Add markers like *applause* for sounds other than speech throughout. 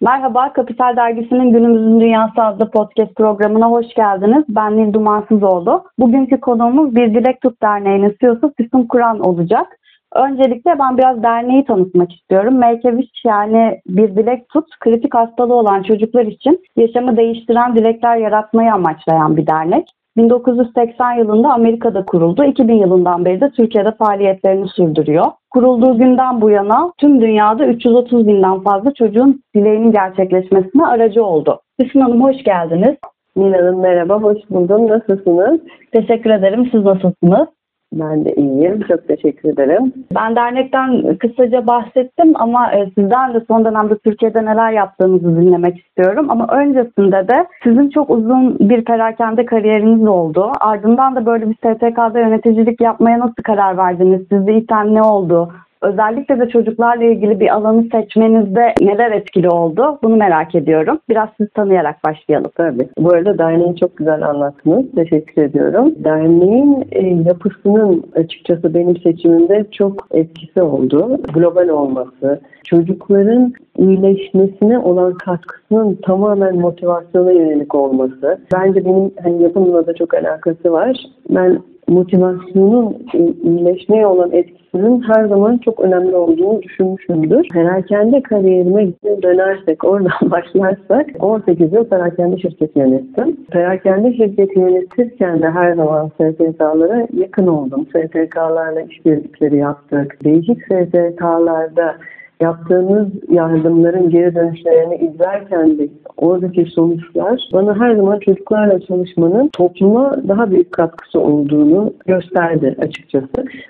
Merhaba, Kapital Dergisi'nin Günümüzün Dünyası adlı podcast programına hoş geldiniz. Ben Nil Dumansızoğlu. Bugünkü konuğumuz Bir Dilek Tut Derneği'nin CEO'su Füsun Kur'an olacak. Öncelikle ben biraz derneği tanıtmak istiyorum. Wish yani Bir Dilek Tut, kritik hastalığı olan çocuklar için yaşamı değiştiren dilekler yaratmayı amaçlayan bir dernek. 1980 yılında Amerika'da kuruldu. 2000 yılından beri de Türkiye'de faaliyetlerini sürdürüyor. Kurulduğu günden bu yana tüm dünyada 330 binden fazla çocuğun dileğinin gerçekleşmesine aracı oldu. Hüsnü Hanım hoş geldiniz. Nil Hanım merhaba, hoş buldum. Nasılsınız? Teşekkür ederim. Siz nasılsınız? Ben de iyiyim. Çok teşekkür ederim. Ben dernekten kısaca bahsettim ama e, sizden de son dönemde Türkiye'de neler yaptığınızı dinlemek istiyorum. Ama öncesinde de sizin çok uzun bir perakende kariyeriniz oldu. Ardından da böyle bir STK'da yöneticilik yapmaya nasıl karar verdiniz? Sizde iten ne oldu? Özellikle de çocuklarla ilgili bir alanı seçmenizde neler etkili oldu? Bunu merak ediyorum. Biraz sizi tanıyarak başlayalım. Tabii. Bu arada derneği çok güzel anlattınız. Teşekkür ediyorum. Derneğin e, yapısının açıkçası benim seçimimde çok etkisi oldu. Global olması, çocukların iyileşmesine olan katkısının tamamen motivasyona yönelik olması. Bence benim hani yapımla da çok alakası var. Ben motivasyonun iyileşmeye olan etkisinin her zaman çok önemli olduğunu düşünmüşümdür. Perakende kariyerime dönersek, oradan *laughs* başlarsak 18 yıl perakende şirketi yönettim. Perakende şirketi yönetirken de her zaman STK'lara yakın oldum. STK'larla işbirlikleri yaptık. Değişik STK'larda yaptığımız yardımların geri dönüşlerini izlerken de oradaki sonuçlar bana her zaman çocuklarla çalışmanın topluma daha büyük katkısı olduğunu gösterdi açıkçası.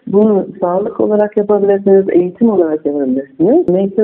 Bunu sağlık olarak yapabilirsiniz, eğitim olarak yapabilirsiniz. Make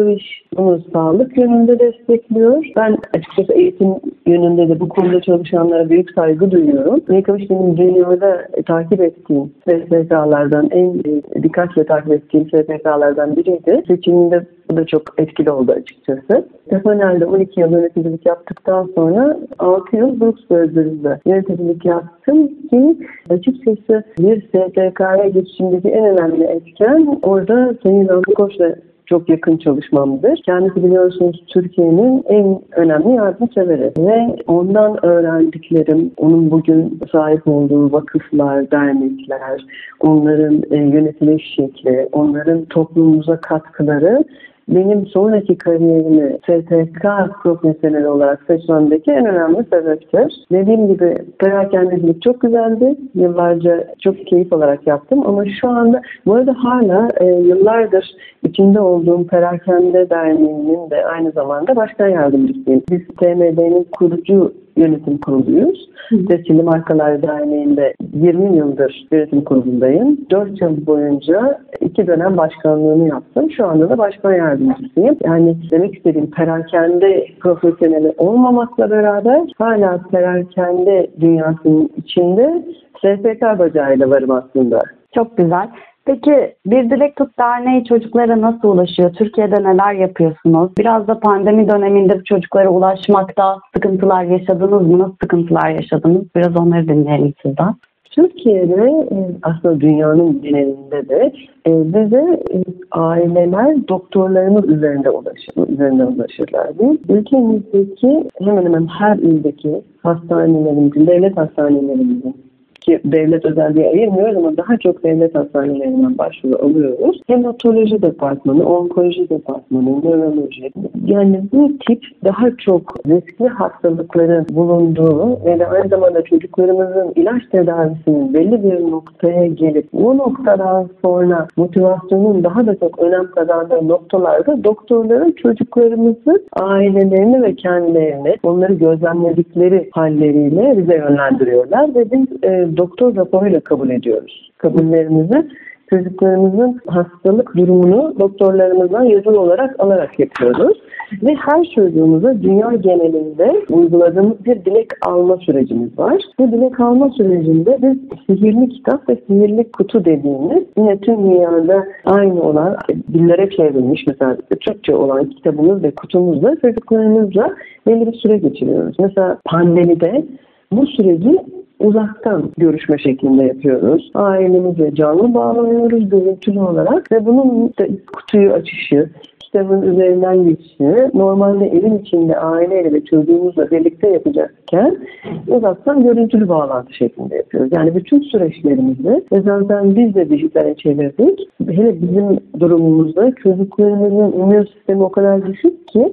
bunu sağlık yönünde destekliyor. Ben açıkçası eğitim yönünde de bu konuda çalışanlara büyük saygı duyuyorum. Make benim dünyada takip ettiğim STK'lardan en dikkatle takip ettiğim STK'lardan biriydi. Seçiminde bu da çok etkili oldu açıkçası. Stefanel'de 12 yıl yöneticilik yaptıktan sonra 6 yıl Brooks Brothers'da yöneticilik yaptım ki açıkçası bir STK'ya geçişimdeki en önemli etken orada Sayın Namık Koç'la çok yakın çalışmamdır. Kendisi biliyorsunuz Türkiye'nin en önemli yardımseveri ve ondan öğrendiklerim, onun bugün sahip olduğu vakıflar, dernekler, onların e, yönetiliş şekli, onların toplumumuza katkıları benim sonraki kariyerimi STK profesyonel olarak seçmemdeki en önemli sebeptir. Dediğim gibi perakendecilik çok güzeldi. Yıllarca çok keyif olarak yaptım ama şu anda bu arada hala e, yıllardır içinde olduğum Perakende Derneği'nin de aynı zamanda başkan yardımcısıyım. Biz TMD'nin kurucu yönetim kuruluyuz. Tescilli Markalar Derneği'nde 20 yıldır yönetim kurulundayım. 4 yıl boyunca iki dönem başkanlığını yaptım. Şu anda da başkan yardımcısıyım. Yani demek istediğim perakende profesyoneli olmamakla beraber hala perakende dünyasının içinde SSK bacağıyla varım aslında. Çok güzel. Peki Bir Dilek Tut Derneği çocuklara nasıl ulaşıyor? Türkiye'de neler yapıyorsunuz? Biraz da pandemi döneminde çocuklara ulaşmakta sıkıntılar yaşadınız mı? Nasıl sıkıntılar yaşadınız? Biraz onları dinleyelim sizden. Türkiye'de e, aslında dünyanın genelinde de e, bize e, aileler doktorlarımız üzerinde ulaşır, üzerinde ulaşırlar. Ülkemizdeki hemen hemen her ildeki hastanelerimizin, devlet hastanelerimizin ki devlet özel diye ayırmıyoruz ama daha çok devlet hastanelerinden başvuru alıyoruz. Hematoloji departmanı, onkoloji departmanı, nöroloji. Yani bu tip daha çok riskli hastalıkların bulunduğu ve de aynı zamanda çocuklarımızın ilaç tedavisinin belli bir noktaya gelip bu noktadan sonra motivasyonun daha da çok önem kazandığı noktalarda doktorların çocuklarımızı ailelerini ve kendilerini onları gözlemledikleri halleriyle bize yönlendiriyorlar ve biz e, doktor raporuyla kabul ediyoruz. Kabullerimizi çocuklarımızın hastalık durumunu doktorlarımızdan yazılı olarak alarak yapıyoruz. Ve her çocuğumuza dünya genelinde uyguladığımız bir dilek alma sürecimiz var. Bu dilek alma sürecinde biz sihirli kitap ve sihirli kutu dediğimiz yine tüm dünyada aynı olan dillere çevrilmiş mesela Türkçe olan kitabımız ve kutumuzla çocuklarımızla belli bir süre geçiriyoruz. Mesela pandemide bu süreci uzaktan görüşme şeklinde yapıyoruz. Ailemizle canlı bağlanıyoruz görüntülü olarak ve bunun işte kutuyu açışı, sistemin üzerinden geçişini normalde evin içinde aileyle ve çocuğumuzla birlikte yapacakken uzaktan görüntülü bağlantı şeklinde yapıyoruz. Yani bütün süreçlerimizi ve zaten biz de dijitale çevirdik. Hele bizim durumumuzda çocuklarımızın immün sistemi o kadar düşük ki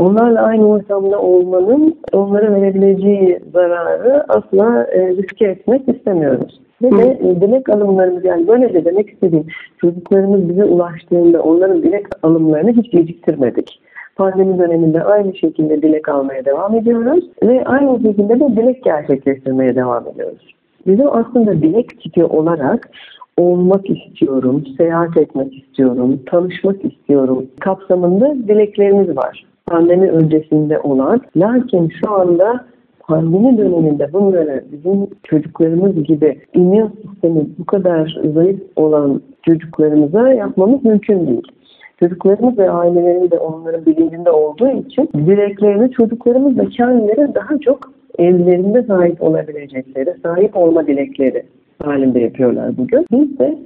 onlarla aynı ortamda olmanın onlara verebileceği zararı asla e, riske etmek istemiyoruz. Ve de e, dilek alımlarımız yani böyle de demek istediğim çocuklarımız bize ulaştığında onların dilek alımlarını hiç geciktirmedik. Pandemi döneminde aynı şekilde dilek almaya devam ediyoruz ve aynı şekilde de dilek gerçekleştirmeye devam ediyoruz. Bizim aslında dilek tipi olarak olmak istiyorum, seyahat etmek istiyorum, tanışmak istiyorum kapsamında dileklerimiz var. Pandemi öncesinde olan. Lakin şu anda pandemi döneminde bunları bizim çocuklarımız gibi immün sistemi bu kadar zayıf olan çocuklarımıza yapmamız mümkün değil. Çocuklarımız ve aileleri de onların bilincinde olduğu için dileklerini çocuklarımız da kendileri daha çok evlerinde sahip olabilecekleri, sahip olma dilekleri halinde yapıyorlar bugün. Biz de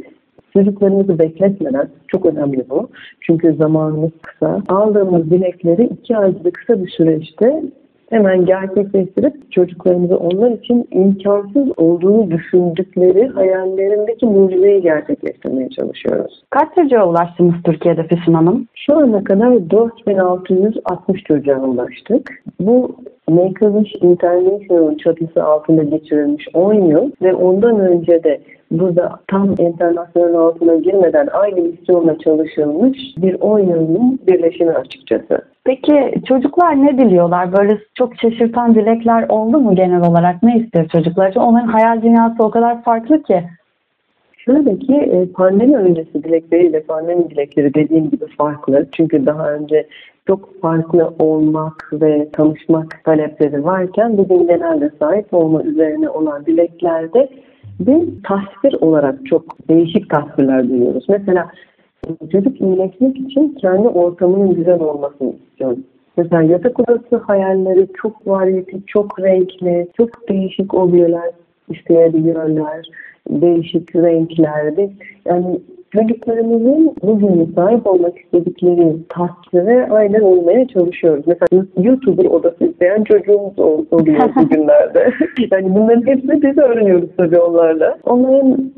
çocuklarımızı bekletmeden, çok önemli bu. Çünkü zamanımız kısa. Aldığımız dilekleri iki ayda kısa bir süreçte hemen gerçekleştirip çocuklarımızı onlar için imkansız olduğunu düşündükleri hayallerindeki mucizeyi gerçekleştirmeye çalışıyoruz. Kaç çocuğa ulaştınız Türkiye'de Füsun Hanım? Şu ana kadar 4660 çocuğa ulaştık. Bu Make-A-Wish International çatısı altında geçirilmiş 10 yıl ve ondan önce de burada tam internasyonel altına girmeden aynı misyonla çalışılmış bir 10 yılın birleşimi açıkçası. Peki çocuklar ne diliyorlar? Böyle çok şaşırtan dilekler oldu mu genel olarak? Ne istiyor çocuklar? Onların hayal dünyası o kadar farklı ki. Şöyle ki e, pandemi öncesi dilekleriyle pandemi dilekleri dediğim gibi farklı. Çünkü daha önce çok farklı olmak ve tanışmak talepleri varken bugün genelde sahip olma üzerine olan dileklerde bir tasvir olarak çok değişik tasvirler duyuyoruz. Mesela çocuk iyileşmek için kendi ortamının güzel olmasını istiyor. Mesela yatak odası hayalleri çok variyeti, çok renkli, çok değişik objeler isteyebiliyorlar. Değişik renklerde. Yani çocuklarımızın bugün sahip olmak istedikleri tasvire aynen olmaya çalışıyoruz. Mesela YouTuber odası isteyen çocuğumuz oluyor *laughs* bugünlerde. yani bunların hepsini biz öğreniyoruz tabii onlarla. Onların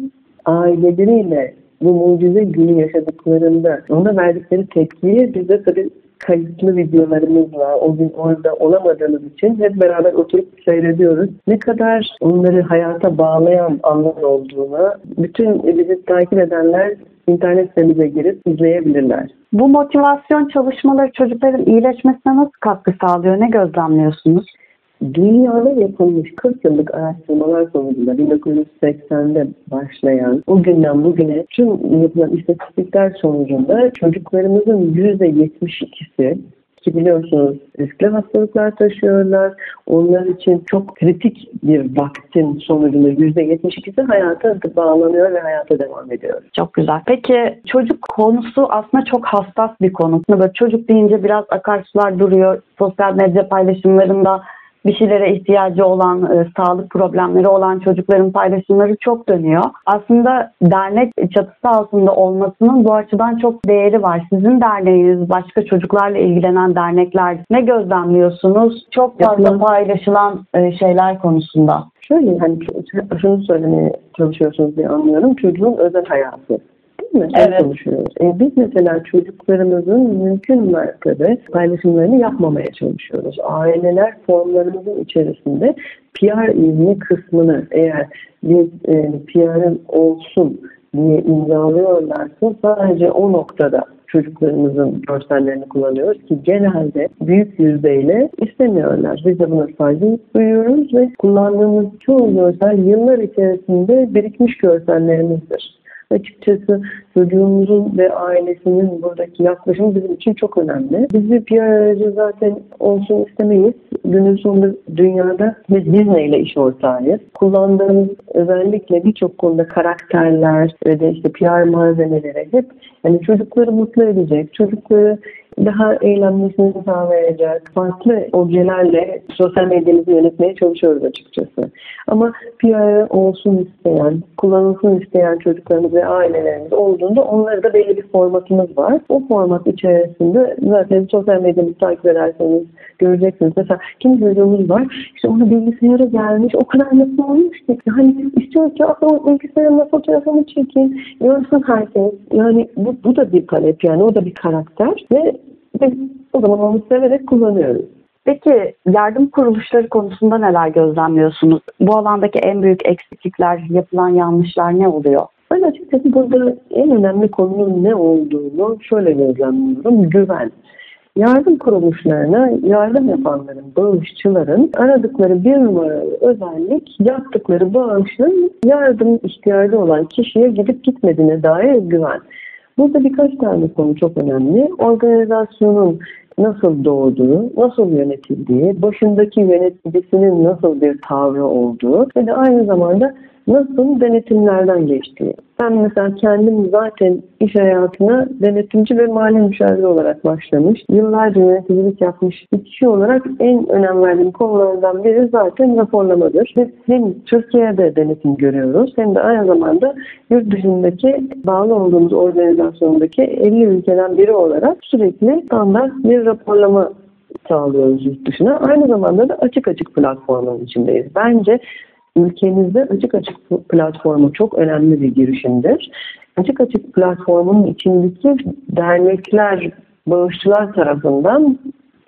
aileleriyle bu mucize günü yaşadıklarında ona verdikleri tepkiyi biz de tabii kayıtlı videolarımızla o gün orada olamadığımız için hep beraber oturup seyrediyoruz. Ne kadar onları hayata bağlayan anlar olduğunu bütün bizi takip edenler internet sitemize girip izleyebilirler. Bu motivasyon çalışmaları çocukların iyileşmesine nasıl katkı sağlıyor? Ne gözlemliyorsunuz? Dünyada yapılmış 40 yıllık araştırmalar sonucunda 1980'de başlayan o günden bugüne tüm yapılan istatistikler sonucunda çocuklarımızın %72'si ki biliyorsunuz riskli hastalıklar taşıyorlar. Onlar için çok kritik bir vaktin sonucunda %72'si hayata bağlanıyor ve hayata devam ediyor. Çok güzel. Peki çocuk konusu aslında çok hassas bir konu. Böyle çocuk deyince biraz akarsular duruyor. Sosyal medya paylaşımlarında bir şeylere ihtiyacı olan, e, sağlık problemleri olan çocukların paylaşımları çok dönüyor. Aslında dernek çatısı altında olmasının bu açıdan çok değeri var. Sizin derneğiniz, başka çocuklarla ilgilenen dernekler ne gözlemliyorsunuz? Çok fazla paylaşılan e, şeyler konusunda. Şöyle hani şunu söylemeye çalışıyorsunuz diye anlıyorum. Çocuğun özel hayatı değil mi? Evet. konuşuyoruz. E, biz mesela çocuklarımızın mümkün mertebe paylaşımlarını yapmamaya çalışıyoruz. Aileler formlarımızın içerisinde PR izni kısmını eğer biz e, PR'ın olsun diye imzalıyorlarsa sadece o noktada çocuklarımızın görsellerini kullanıyoruz ki genelde büyük yüzdeyle istemiyorlar. Biz de buna saygı duyuyoruz ve kullandığımız çoğu görsel yıllar içerisinde birikmiş görsellerimizdir. Açıkçası çocuğumuzun ve ailesinin buradaki yaklaşımı bizim için çok önemli. Biz bir PR aracı zaten olsun istemeyiz. Günün sonunda dünyada biz Disney ile iş ortağıyız. Kullandığımız özellikle birçok konuda karakterler ve de işte PR malzemeleri hep yani çocukları mutlu edecek, çocukları daha eğlenmesini sağlayacak farklı objelerle sosyal medyamızı yönetmeye çalışıyoruz açıkçası. Ama PR olsun isteyen, kullanılsın isteyen çocuklarımız ve ailelerimiz olduğunda onları da belli bir formatımız var. O format içerisinde zaten sosyal medyamızı takip ederseniz göreceksiniz. Mesela kim çocuğumuz var, işte ona bilgisayara gelmiş, o kadar mutlu olmuş ki. Hani istiyor ki o bilgisayarına fotoğrafını çekin, görsün herkes. Yani bu, bu da bir talep yani, o da bir karakter ve biz o zaman onu severek kullanıyoruz. Peki yardım kuruluşları konusunda neler gözlemliyorsunuz? Bu alandaki en büyük eksiklikler, yapılan yanlışlar ne oluyor? Ben açıkçası burada en önemli konunun ne olduğunu şöyle gözlemliyorum. Güven. Yardım kuruluşlarına yardım yapanların, bağışçıların aradıkları bir numaralı özellik yaptıkları bağışın yardım ihtiyacı olan kişiye gidip gitmediğine dair güven. Burada birkaç tane konu çok önemli. Organizasyonun nasıl doğduğu, nasıl yönetildiği, başındaki yöneticisinin nasıl bir tavrı olduğu ve de aynı zamanda nasıl denetimlerden geçtiği. Ben mesela kendim zaten iş hayatına denetimci ve mali müşavir olarak başlamış. Yıllarca yöneticilik yapmış bir kişi olarak en önem verdiğim konulardan biri zaten raporlamadır. Biz hem Türkiye'de denetim görüyoruz hem de aynı zamanda yurt dışındaki bağlı olduğumuz organizasyondaki 50 ülkeden biri olarak sürekli standart bir raporlama sağlıyoruz yurt dışına. Aynı zamanda da açık açık platformun içindeyiz. Bence ülkemizde açık açık platformu çok önemli bir girişimdir. Açık açık platformun içindeki dernekler, bağışçılar tarafından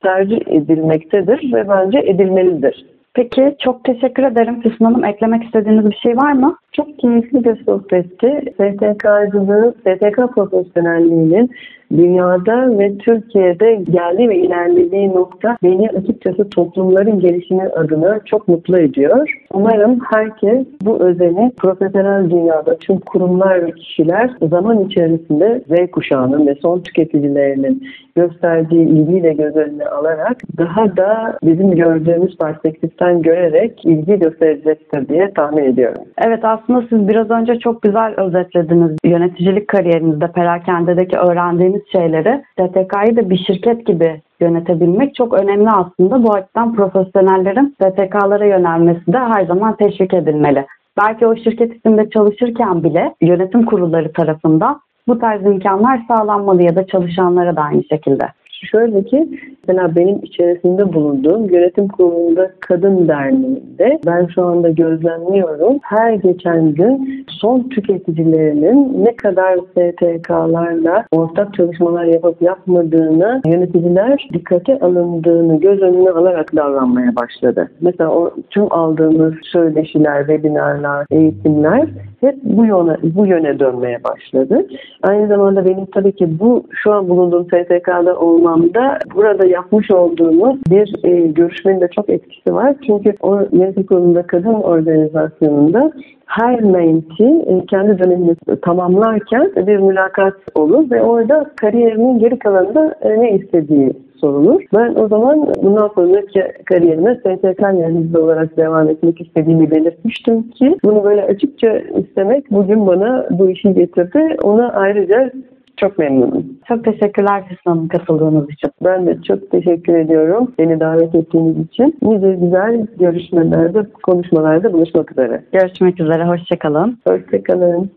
tercih edilmektedir ve bence edilmelidir. Peki çok teşekkür ederim Füsun Hanım. Eklemek istediğiniz bir şey var mı? Çok keyifli bir sohbetti. STK'cılığı, STK profesyonelliğinin dünyada ve Türkiye'de geldiği ve ilerlediği nokta beni açıkçası toplumların gelişimi adına çok mutlu ediyor. Umarım herkes bu özeni profesyonel dünyada tüm kurumlar ve kişiler zaman içerisinde Z kuşağının ve son tüketicilerinin gösterdiği ilgiyle göz önüne alarak daha da bizim gördüğümüz perspektiften görerek ilgi gösterecektir diye tahmin ediyorum. Evet aslında siz biraz önce çok güzel özetlediniz. Yöneticilik kariyerinizde perakendedeki öğrendiğiniz şeyleri STK'yı da bir şirket gibi yönetebilmek çok önemli aslında. Bu açıdan profesyonellerin STK'lara yönelmesi de her zaman teşvik edilmeli. Belki o şirket içinde çalışırken bile yönetim kurulları tarafından bu tarz imkanlar sağlanmalı ya da çalışanlara da aynı şekilde. Şöyle ki mesela benim içerisinde bulunduğum yönetim kurulunda kadın derneğinde ben şu anda gözlemliyorum. Her geçen gün son tüketicilerinin ne kadar STK'larla ortak çalışmalar yapıp yapmadığını yöneticiler dikkate alındığını göz önüne alarak davranmaya başladı. Mesela o tüm aldığımız söyleşiler, webinarlar, eğitimler hep bu yöne, bu yöne dönmeye başladı. Aynı zamanda benim tabii ki bu şu an bulunduğum STK'da olmamda burada yapmış olduğumuz bir e, görüşmenin de çok etkisi var. Çünkü o yönetim kurulunda kadın organizasyonunda her menti e, kendi dönemini tamamlarken bir mülakat olur ve orada kariyerinin geri kalanında e, ne istediği sorulur. Ben o zaman bundan sonraki kariyerime STK yöneticisi olarak devam etmek istediğimi belirtmiştim ki bunu böyle açıkça istemek bugün bana bu işi getirdi. Ona ayrıca çok memnunum. Çok teşekkürler Füsun Hanım katıldığınız için. Ben de çok teşekkür ediyorum beni davet ettiğiniz için. Nice güzel görüşmelerde, konuşmalarda buluşmak üzere. Görüşmek üzere, hoşçakalın. Hoşçakalın.